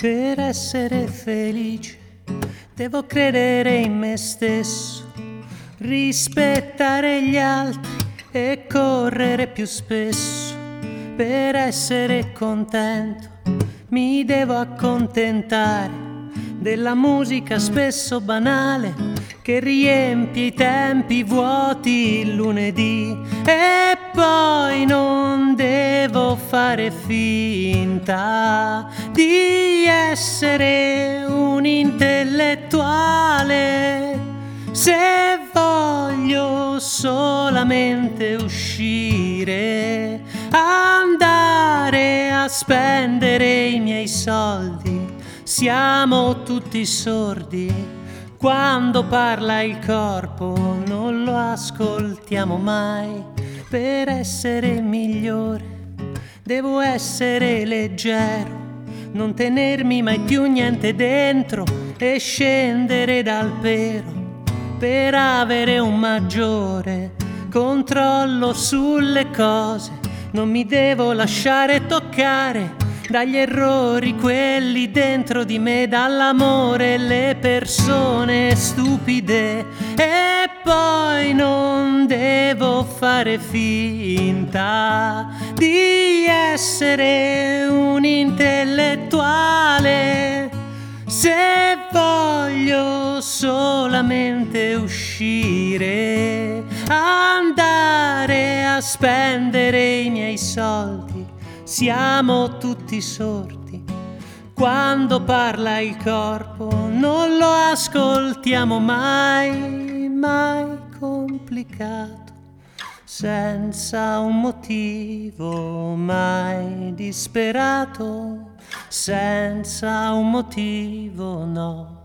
Per essere felice devo credere in me stesso, rispettare gli altri e correre più spesso. Per essere contento mi devo accontentare della musica spesso banale che riempie i tempi vuoti il lunedì. E poi non devo fare finta di essere un intellettuale. Se voglio solamente uscire andare a spendere i miei soldi siamo tutti sordi, quando parla il corpo non lo ascoltiamo mai. Per essere migliore devo essere leggero, non tenermi mai più niente dentro e scendere dal pero per avere un maggiore controllo sulle cose. Non mi devo lasciare toccare dagli errori, quelli dentro di me, dall'amore, le persone stupide. E poi non devo fare finta di essere un intellettuale. Se voglio solamente uscire, andare a spendere i miei soldi siamo tutti sordi. Quando parla il corpo non lo ascoltiamo mai, mai complicato, senza un motivo mai disperato, senza un motivo no.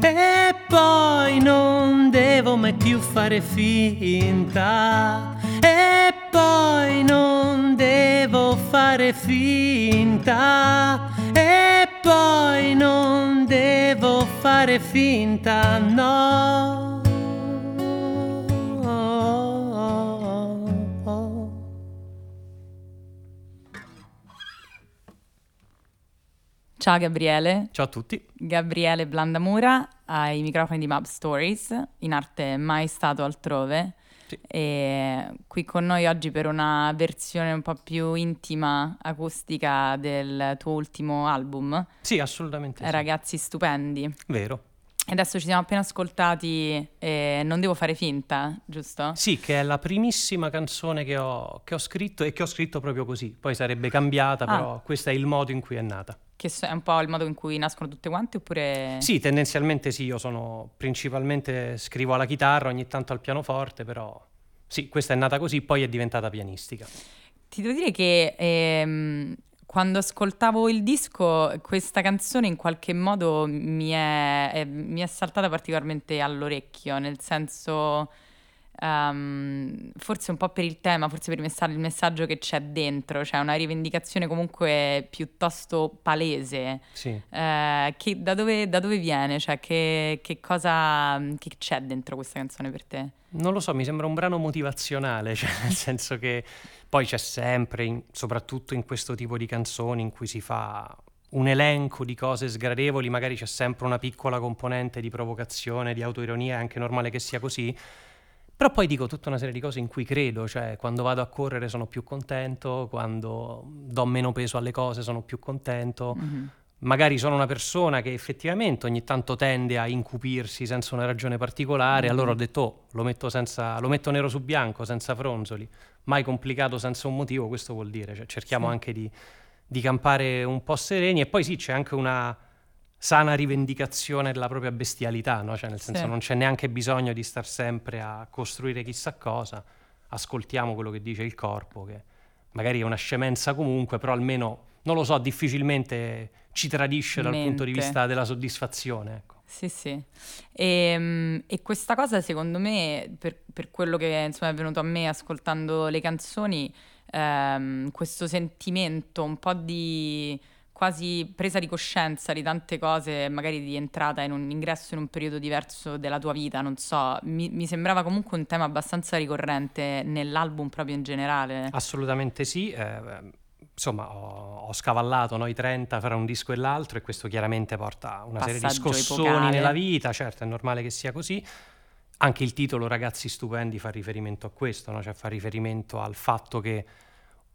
E poi non devo mai più fare finta. E poi non devo fare finta. E poi non devo fare finta, no. Ciao Gabriele. Ciao a tutti. Gabriele Blandamura ai microfoni di Map Stories, in arte mai stato altrove. Sì. E qui con noi oggi per una versione un po' più intima, acustica del tuo ultimo album. Sì, assolutamente. Sì. Ragazzi stupendi. Vero. E adesso ci siamo appena ascoltati e non devo fare finta, giusto? Sì, che è la primissima canzone che ho, che ho scritto e che ho scritto proprio così. Poi sarebbe cambiata, Ah. però questo è il modo in cui è nata. Che è un po' il modo in cui nascono tutte quante oppure... Sì, tendenzialmente sì, io sono principalmente scrivo alla chitarra, ogni tanto al pianoforte, però sì, questa è nata così, poi è diventata pianistica. Ti devo dire che ehm, quando ascoltavo il disco, questa canzone in qualche modo mi è, eh, mi è saltata particolarmente all'orecchio, nel senso, ehm, forse un po' per il tema, forse per il messaggio, il messaggio che c'è dentro, cioè una rivendicazione comunque piuttosto palese. Sì. Eh, che- da, dove, da dove viene? Cioè, che, che cosa che c'è dentro questa canzone per te? Non lo so, mi sembra un brano motivazionale, cioè nel senso che poi c'è sempre, in- soprattutto in questo tipo di canzoni in cui si fa un elenco di cose sgradevoli, magari c'è sempre una piccola componente di provocazione, di autoironia, è anche normale che sia così. Però poi dico tutta una serie di cose in cui credo, cioè quando vado a correre sono più contento, quando do meno peso alle cose sono più contento. Mhm. Magari sono una persona che effettivamente ogni tanto tende a incupirsi senza una ragione particolare, Mhm. allora ho detto "Oh, lo metto, senza, lo metto nero su bianco, senza fronzoli, mai complicato senza un motivo, questo vuol dire, cioè, cerchiamo Sì. anche di, di campare un po' sereni e poi sì, c'è anche una sana rivendicazione della propria bestialità, no? Cioè, nel senso Sì. non c'è neanche bisogno di star sempre a costruire chissà cosa, ascoltiamo quello che dice il corpo, che magari è una scemenza comunque, però almeno, non lo so, difficilmente ci tradisce dal punto di Mente. vista della soddisfazione, ecco. Sì, sì. E, e questa cosa secondo me, per, per quello che insomma, è venuto a me ascoltando le canzoni, ehm, questo sentimento un po' di quasi presa di coscienza di tante cose, magari di entrata in un ingresso in un periodo diverso della tua vita, non so, mi, mi sembrava comunque un tema abbastanza ricorrente nell'album proprio in generale. Assolutamente sì. Eh, insomma, ho, ho scavallato noi 30 fra un disco e l'altro e questo chiaramente porta una Passaggio serie di scossoni epocale. nella vita, certo è normale che sia così. Anche il titolo Ragazzi stupendi fa riferimento a questo, no? cioè fa riferimento al fatto che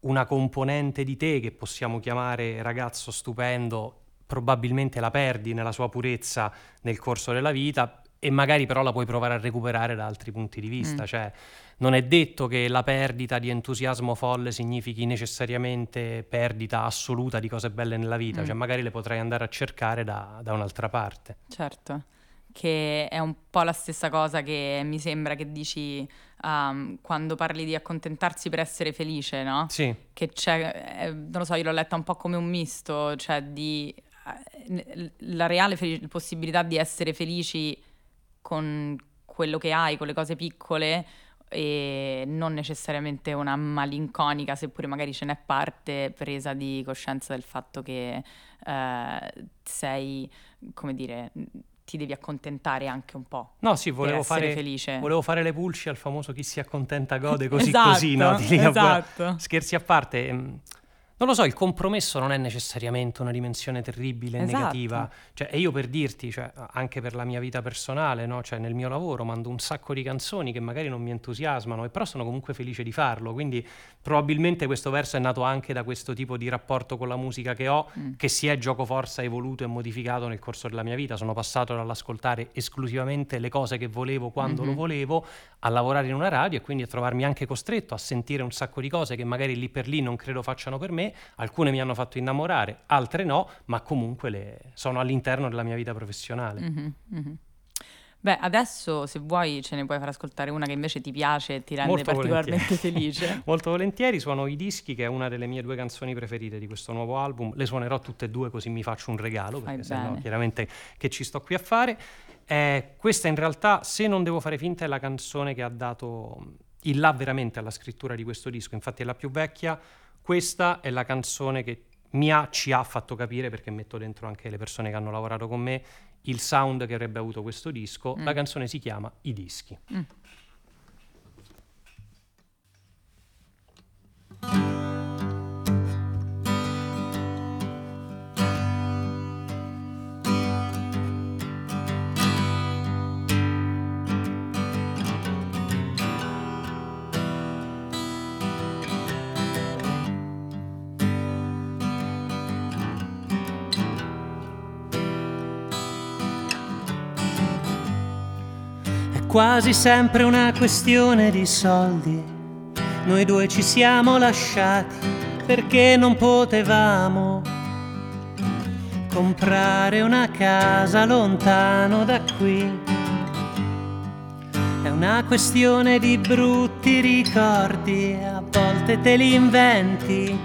una componente di te che possiamo chiamare ragazzo stupendo, probabilmente la perdi nella sua purezza nel corso della vita e magari però la puoi provare a recuperare da altri punti di vista. Mm. Cioè, non è detto che la perdita di entusiasmo folle significhi necessariamente perdita assoluta di cose belle nella vita, mm. cioè magari le potrai andare a cercare da, da un'altra parte. Certo che è un po' la stessa cosa che mi sembra che dici um, quando parli di accontentarsi per essere felice, no? Sì. Che c'è, eh, non lo so, io l'ho letta un po' come un misto, cioè di eh, la reale fel- possibilità di essere felici con quello che hai, con le cose piccole e non necessariamente una malinconica, seppure magari ce n'è parte, presa di coscienza del fatto che eh, sei, come dire, ti devi accontentare anche un po'. No, sì, volevo, fare, felice. volevo fare le pulci al famoso chi si accontenta gode, così esatto, così, no? esatto. Scherzi a parte. Non lo so, il compromesso non è necessariamente una dimensione terribile e esatto. negativa. Cioè, e io per dirti, cioè, anche per la mia vita personale, no? cioè, nel mio lavoro mando un sacco di canzoni che magari non mi entusiasmano, e però sono comunque felice di farlo. Quindi probabilmente questo verso è nato anche da questo tipo di rapporto con la musica che ho, mm. che si è gioco forza evoluto e modificato nel corso della mia vita. Sono passato dall'ascoltare esclusivamente le cose che volevo quando mm-hmm. lo volevo, a lavorare in una radio e quindi a trovarmi anche costretto a sentire un sacco di cose che magari lì per lì non credo facciano per me alcune mi hanno fatto innamorare, altre no, ma comunque le... sono all'interno della mia vita professionale. Mm-hmm, mm-hmm. Beh, adesso se vuoi ce ne puoi far ascoltare una che invece ti piace e ti rende Molto particolarmente felice. Molto volentieri, suono i dischi, che è una delle mie due canzoni preferite di questo nuovo album. Le suonerò tutte e due così mi faccio un regalo, perché sennò chiaramente che ci sto qui a fare. Eh, questa in realtà, se non devo fare finta, è la canzone che ha dato il là veramente alla scrittura di questo disco. Infatti è la più vecchia, questa è la canzone che mi ha, ci ha fatto capire, perché metto dentro anche le persone che hanno lavorato con me, il sound che avrebbe avuto questo disco. Mm. La canzone si chiama I dischi. Mm. Quasi sempre una questione di soldi. Noi due ci siamo lasciati perché non potevamo comprare una casa lontano da qui. È una questione di brutti ricordi, a volte te li inventi,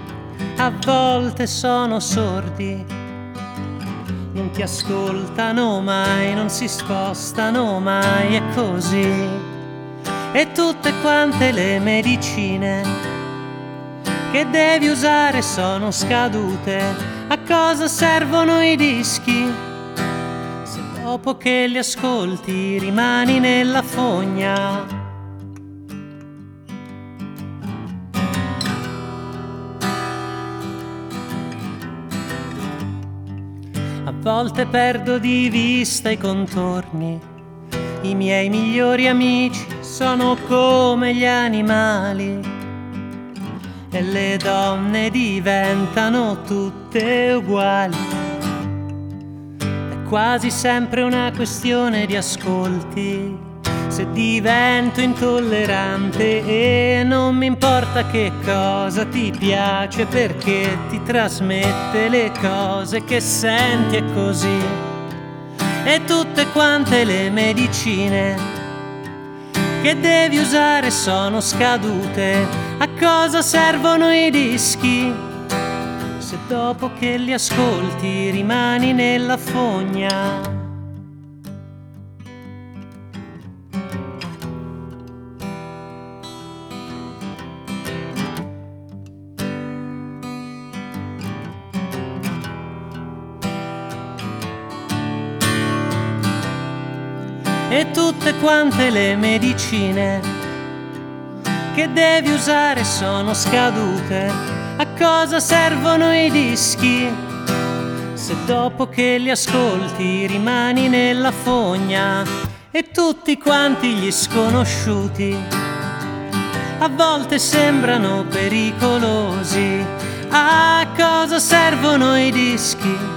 a volte sono sordi non ti ascoltano mai, non si spostano mai, è così. E tutte quante le medicine che devi usare sono scadute. A cosa servono i dischi? Se dopo che li ascolti rimani nella fogna volte perdo di vista i contorni. I miei migliori amici sono come gli animali e le donne diventano tutte uguali. È quasi sempre una questione di ascolti se divento intollerante e non mi importa che cosa ti piace perché ti trasmette le cose che senti e così. E tutte quante le medicine che devi usare sono scadute. A cosa servono i dischi? Se dopo che li ascolti rimani nella fogna. Tutte quante le medicine che devi usare sono scadute. A cosa servono i dischi? Se dopo che li ascolti rimani nella fogna e tutti quanti gli sconosciuti a volte sembrano pericolosi. A cosa servono i dischi?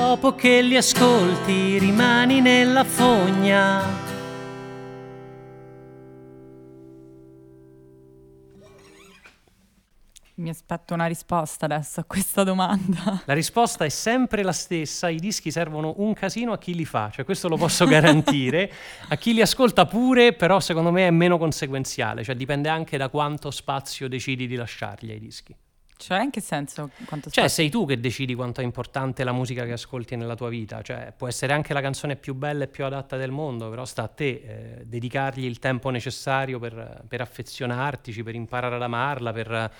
Dopo che li ascolti rimani nella fogna. Mi aspetto una risposta adesso a questa domanda. La risposta è sempre la stessa, i dischi servono un casino a chi li fa, cioè questo lo posso garantire, a chi li ascolta pure, però secondo me è meno conseguenziale, cioè dipende anche da quanto spazio decidi di lasciargli ai dischi. Cioè, in che senso? Quanto cioè, sei tu che decidi quanto è importante la musica che ascolti nella tua vita. Cioè, può essere anche la canzone più bella e più adatta del mondo, però sta a te eh, dedicargli il tempo necessario per, per affezionartici, per imparare ad amarla, per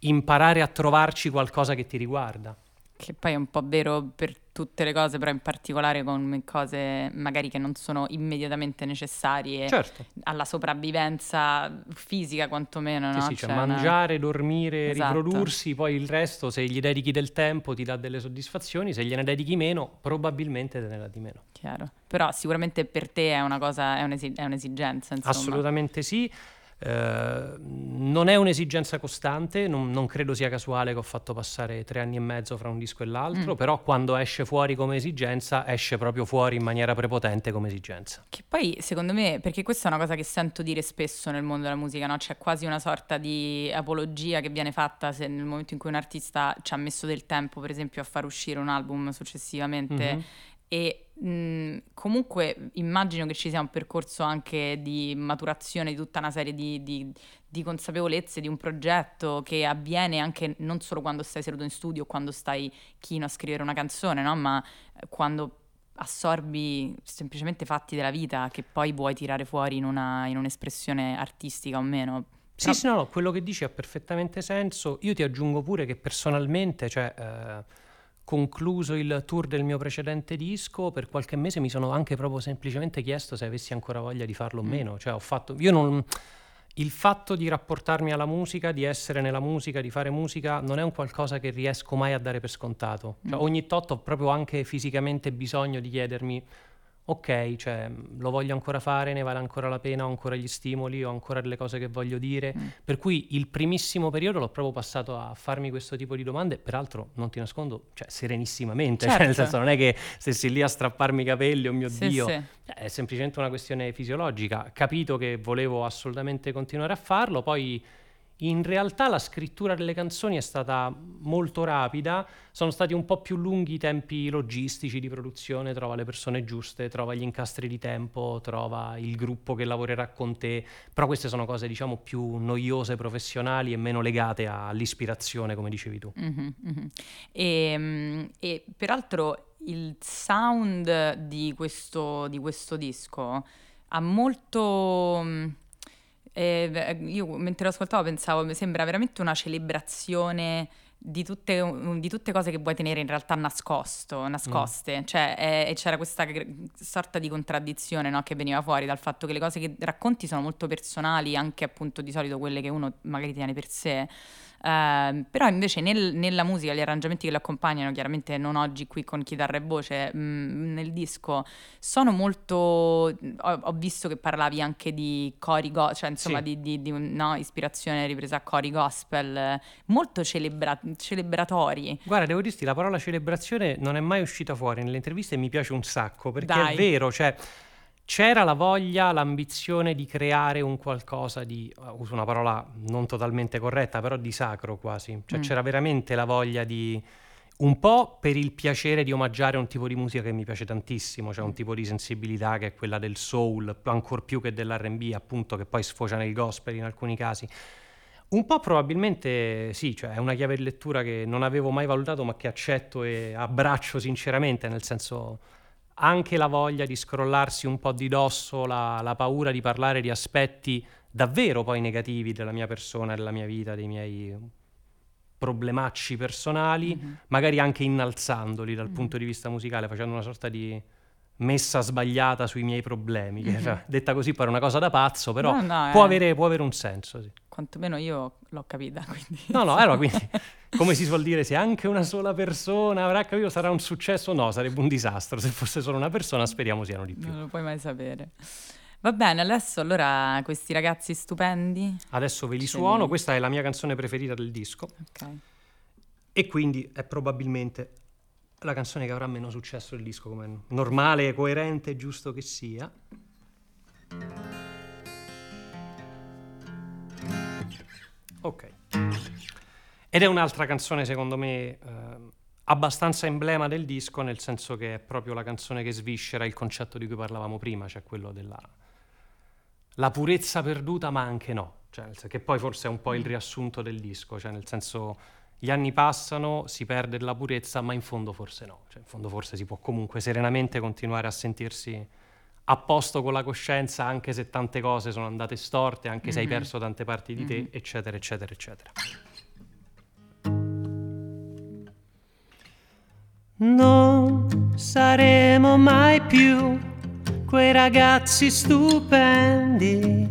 imparare a trovarci qualcosa che ti riguarda. Che poi è un po' vero per tutte le cose, però in particolare con cose magari che non sono immediatamente necessarie certo. alla sopravvivenza fisica quantomeno. Sì, no? sì, cioè, cioè mangiare, una... dormire, esatto. riprodursi, poi il resto se gli dedichi del tempo ti dà delle soddisfazioni, se gliene dedichi meno probabilmente te ne dà di meno. Chiaro, però sicuramente per te è una cosa, è un'esigenza. Insomma. Assolutamente sì. Eh, non è un'esigenza costante, non, non, credo sia casuale che ho fatto passare tre anni e mezzo fra un disco e l'altro, mm. però quando esce fuori come esigenza, esce proprio fuori in maniera prepotente come esigenza. Che poi, secondo me, perché questa è una cosa che sento dire spesso nel mondo della musica, no? c'è quasi una sorta di apologia che viene fatta se nel momento in cui un artista ci ha messo del tempo, per esempio, a far uscire un album successivamente. Mm-hmm e mh, comunque immagino che ci sia un percorso anche di maturazione di tutta una serie di, di, di, consapevolezze di un progetto che avviene anche non solo quando stai seduto in studio o quando stai chino a scrivere una canzone, no? ma eh, quando assorbi semplicemente fatti della vita che poi vuoi tirare fuori in, una, in un'espressione artistica o meno. Sì, Però... sì, no, quello che dici ha perfettamente senso. Io ti aggiungo pure che personalmente, cioè... Eh concluso il tour del mio precedente disco, per qualche mese mi sono anche proprio semplicemente chiesto se avessi ancora voglia di farlo o mm. meno. Cioè, ho fatto. Io non. Il fatto di rapportarmi alla musica, di essere nella musica, di fare musica, non è un qualcosa che riesco mai a dare per scontato. Cioè, mm. ogni tot ho proprio anche fisicamente bisogno di chiedermi ok, cioè, lo voglio ancora fare, ne vale ancora la pena, ho ancora gli stimoli, ho ancora delle cose che voglio dire. Mm. Per cui il primissimo periodo l'ho proprio passato a farmi questo tipo di domande, peraltro non ti nascondo, cioè serenissimamente, certo. cioè, nel certo. senso non è che stessi lì a strapparmi i capelli, oh mio sì, Dio, sì. è semplicemente una questione fisiologica. Capito che volevo assolutamente continuare a farlo, poi in realtà la scrittura delle canzoni è stata molto rapida, sono stati un po' più lunghi i tempi logistici di produzione, trova le persone giuste, trova gli incastri di tempo, trova il gruppo che lavorerà con te, però queste sono cose diciamo più noiose, professionali e meno legate all'ispirazione, come dicevi tu. Mm-hmm, mm-hmm. E, e, peraltro il sound di questo, di questo disco ha molto e io mentre lo ascoltavo pensavo, mi sembra veramente una celebrazione di tutte, di tutte, cose che vuoi tenere in realtà nascosto, nascoste. Mm. Cioè, è, e c'era questa sorta di contraddizione no, che veniva fuori dal fatto che le cose che racconti sono molto personali, anche appunto di solito quelle che uno magari tiene per sé. Uh, però invece nel, nella musica, gli arrangiamenti che lo accompagnano, chiaramente non oggi qui con chitarra e voce, mh, mm, nel disco, sono molto... Ho, ho, visto che parlavi anche di cori, go- cioè insomma sì. di, di, di no, ispirazione ripresa a cori gospel, molto celebra- celebratori. Guarda, devo dirti, la parola celebrazione non è mai uscita fuori nelle interviste e mi piace un sacco, perché Dai. è vero, cioè c'era la voglia, l'ambizione di creare un qualcosa di, uh, uso una parola non totalmente corretta, però di sacro quasi. Cioè mm. c'era veramente la voglia di, un po' per il piacere di omaggiare un tipo di musica che mi piace tantissimo, cioè un tipo di sensibilità che è quella del soul, ancor più che dell'R&B, appunto, che poi sfocia nel gospel in alcuni casi. Un po' probabilmente sì, cioè è una chiave di lettura che non avevo mai valutato, ma che accetto e abbraccio sinceramente, nel senso anche la voglia di scrollarsi un po' di dosso, la, la, paura di parlare di aspetti davvero poi negativi della mia persona, della mia vita, dei miei problemacci personali, mm-hmm. magari anche innalzandoli dal mm-hmm. punto di vista musicale, facendo una sorta di messa sbagliata sui miei problemi. Che, cioè, detta così pare una cosa da pazzo, però No, no, può, eh. avere, può avere un senso. Sì. Quantomeno io l'ho capita, quindi... No, no, allora quindi, come si suol dire, se anche una sola persona avrà capito sarà un successo, no, sarebbe un disastro. Se fosse solo una persona, speriamo siano di più. Non lo puoi mai sapere. Va bene, adesso allora questi ragazzi stupendi. Adesso ve li suono, questa è la mia canzone preferita del disco Ok. e quindi è probabilmente la canzone che avrà meno successo del disco, come normale, coerente giusto che sia. Ok. Ed è un'altra canzone, secondo me, ehm, abbastanza emblema del disco, nel senso che è proprio la canzone che sviscera il concetto di cui parlavamo prima, cioè quello della la purezza perduta, ma anche no. Cioè, che poi forse è un po' il riassunto del disco, cioè nel senso gli anni passano, si perde la purezza, ma in fondo forse no. Cioè, in fondo forse si può comunque serenamente continuare a sentirsi a posto con la coscienza, anche se tante cose sono andate storte, anche se hai Mhm. perso tante parti di te, Mhm. eccetera, eccetera, eccetera. Non saremo mai più quei ragazzi stupendi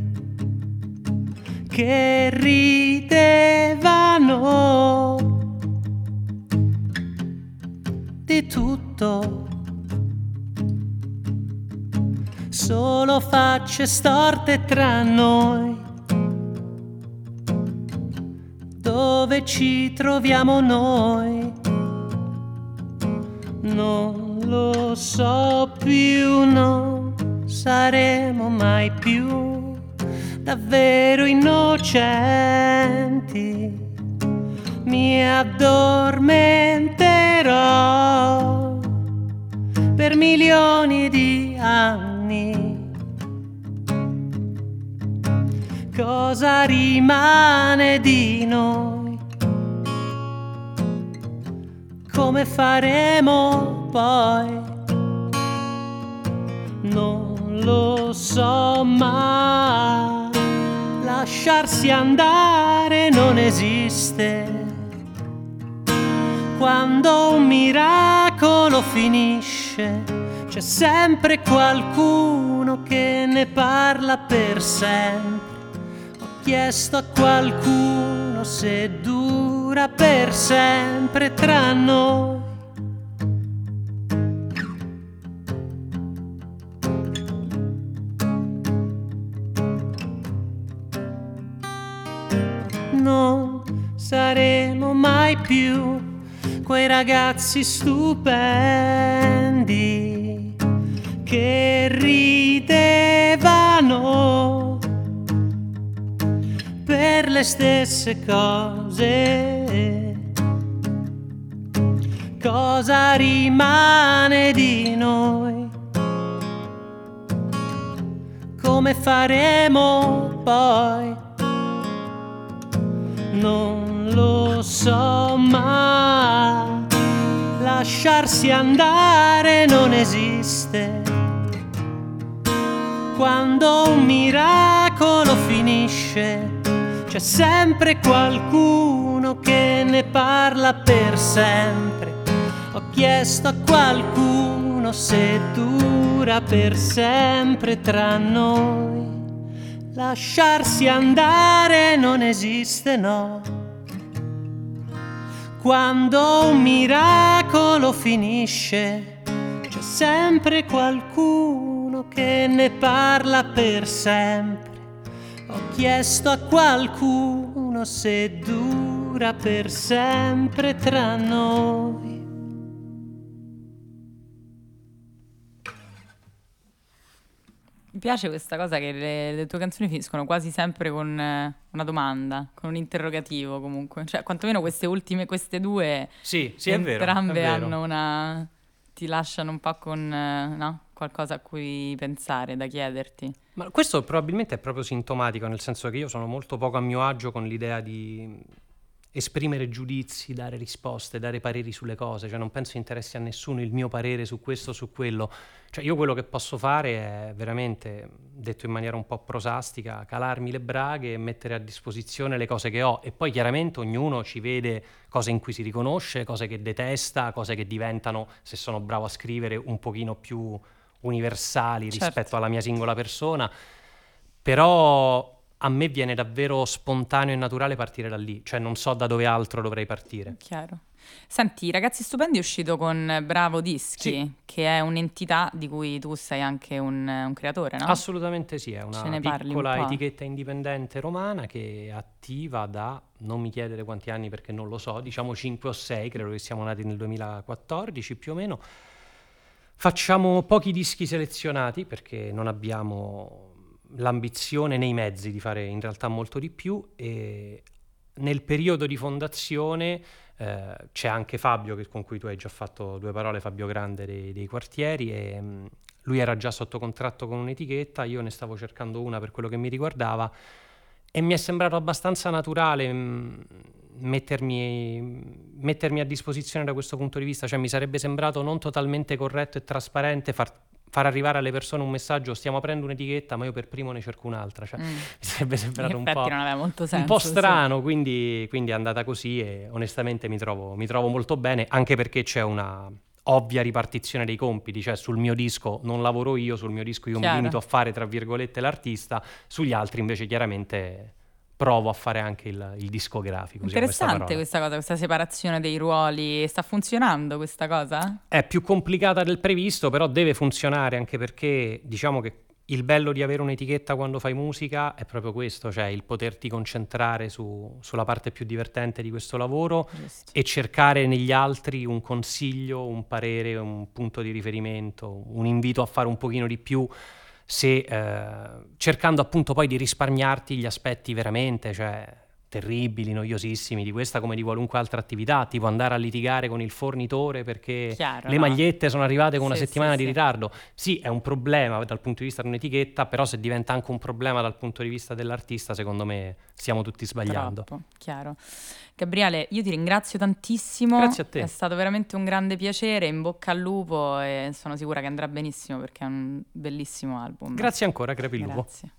che ridevano di tutto. Solo facce storte tra noi. Dove ci troviamo noi? Non lo so più, non saremo mai più davvero innocenti. Mi addormenterò per milioni di anni. Cosa rimane di noi? come faremo poi? Non lo so, ma lasciarsi andare non esiste. Quando un miracolo finisce, c'è sempre qualcuno che ne parla per sempre. Chiesto a qualcuno se dura per sempre tra noi. Non saremo mai più quei ragazzi stupendi che ridevano le stesse cose. Cosa rimane di noi? Come faremo poi? Non lo so, ma lasciarsi andare non esiste. Quando un miracolo finisce, c'è sempre qualcuno che ne parla per sempre. Ho chiesto a qualcuno se dura per sempre tra noi. Lasciarsi andare non esiste, no. Quando un miracolo finisce, c'è sempre qualcuno che ne parla per sempre. Ho chiesto a qualcuno se dura per sempre tra noi. Mi piace questa cosa che le, le tue canzoni finiscono quasi sempre con eh, una domanda, con un interrogativo comunque. Cioè, quantomeno queste ultime, queste due, Sì, sì, è vero. è entrambe vero. hanno una... ti lasciano un po' con, eh, no? Qualcosa a cui pensare, da chiederti. Ma questo probabilmente è proprio sintomatico, nel senso che io sono molto poco a mio agio con l'idea di esprimere giudizi, dare risposte, dare pareri sulle cose, cioè non penso interessi a nessuno il mio parere su questo o su quello. Cioè io quello che posso fare è veramente, detto in maniera un po' prosastica, calarmi le braghe e mettere a disposizione le cose che ho e poi chiaramente ognuno ci vede cose in cui si riconosce, cose che detesta, cose che diventano, se sono bravo a scrivere, un pochino più universali Certo. rispetto alla mia singola persona, però a me viene davvero spontaneo e naturale partire da lì, cioè non so da dove altro dovrei partire. Chiaro. Senti, Ragazzi Stupendi è uscito con Bravo Dischi, Sì. che è un'entità di cui tu sei anche un, un creatore, no? Assolutamente sì, è una un piccola po'? etichetta indipendente romana che è attiva da, non mi chiedere quanti anni perché non lo so, diciamo 5 o 6, credo che siamo nati nel 2014 più o meno. Facciamo pochi dischi selezionati perché non abbiamo l'ambizione né i mezzi di fare in realtà molto di più e nel periodo di fondazione eh, c'è anche Fabio che- con cui tu hai già fatto due parole, Fabio Grande dei, dei quartieri e mh, lui era già sotto contratto con un'etichetta, io ne stavo cercando una per quello che mi riguardava e mi è sembrato abbastanza naturale mh, mettermi, mettermi a disposizione da questo punto di vista, cioè mi sarebbe sembrato non totalmente corretto e trasparente far, far arrivare alle persone un messaggio stiamo aprendo un'etichetta ma io per primo ne cerco un'altra, cioè, Mm. mi sarebbe sembrato un po', senso. un po' sì. strano, quindi, quindi è andata così e onestamente mi trovo, mi trovo molto bene, anche perché c'è una ovvia ripartizione dei compiti, cioè sul mio disco non lavoro io, sul mio disco io Chiaro. mi limito a fare tra virgolette l'artista, sugli altri invece chiaramente provo a fare anche il, il discografico. questa Interessante parola. questa cosa, questa separazione dei ruoli. Sta funzionando questa cosa? È più complicata del previsto, però deve funzionare anche perché diciamo che il bello di avere un'etichetta quando fai musica è proprio questo, cioè il poterti concentrare su- sulla parte più divertente di questo lavoro Giusto. e cercare negli altri un consiglio, un parere, un punto di riferimento, un invito a fare un pochino di più, se, eh, cercando appunto poi di risparmiarti gli aspetti veramente, cioè terribili, noiosissimi di questa come di qualunque altra attività, tipo andare a litigare con il fornitore perché Chiaro, le no? magliette sono arrivate con una Sì, settimana sì, di sì. ritardo. Sì, è un problema dal punto di vista di un'etichetta, però se diventa anche un problema dal punto di vista dell'artista, secondo me stiamo tutti sbagliando. Troppo, chiaro. Gabriele, io ti ringrazio tantissimo. Grazie a te. È stato veramente un grande piacere. In bocca al lupo e sono sicura che andrà benissimo perché è un bellissimo album. Grazie ancora, Crepi Lupo. Grazie.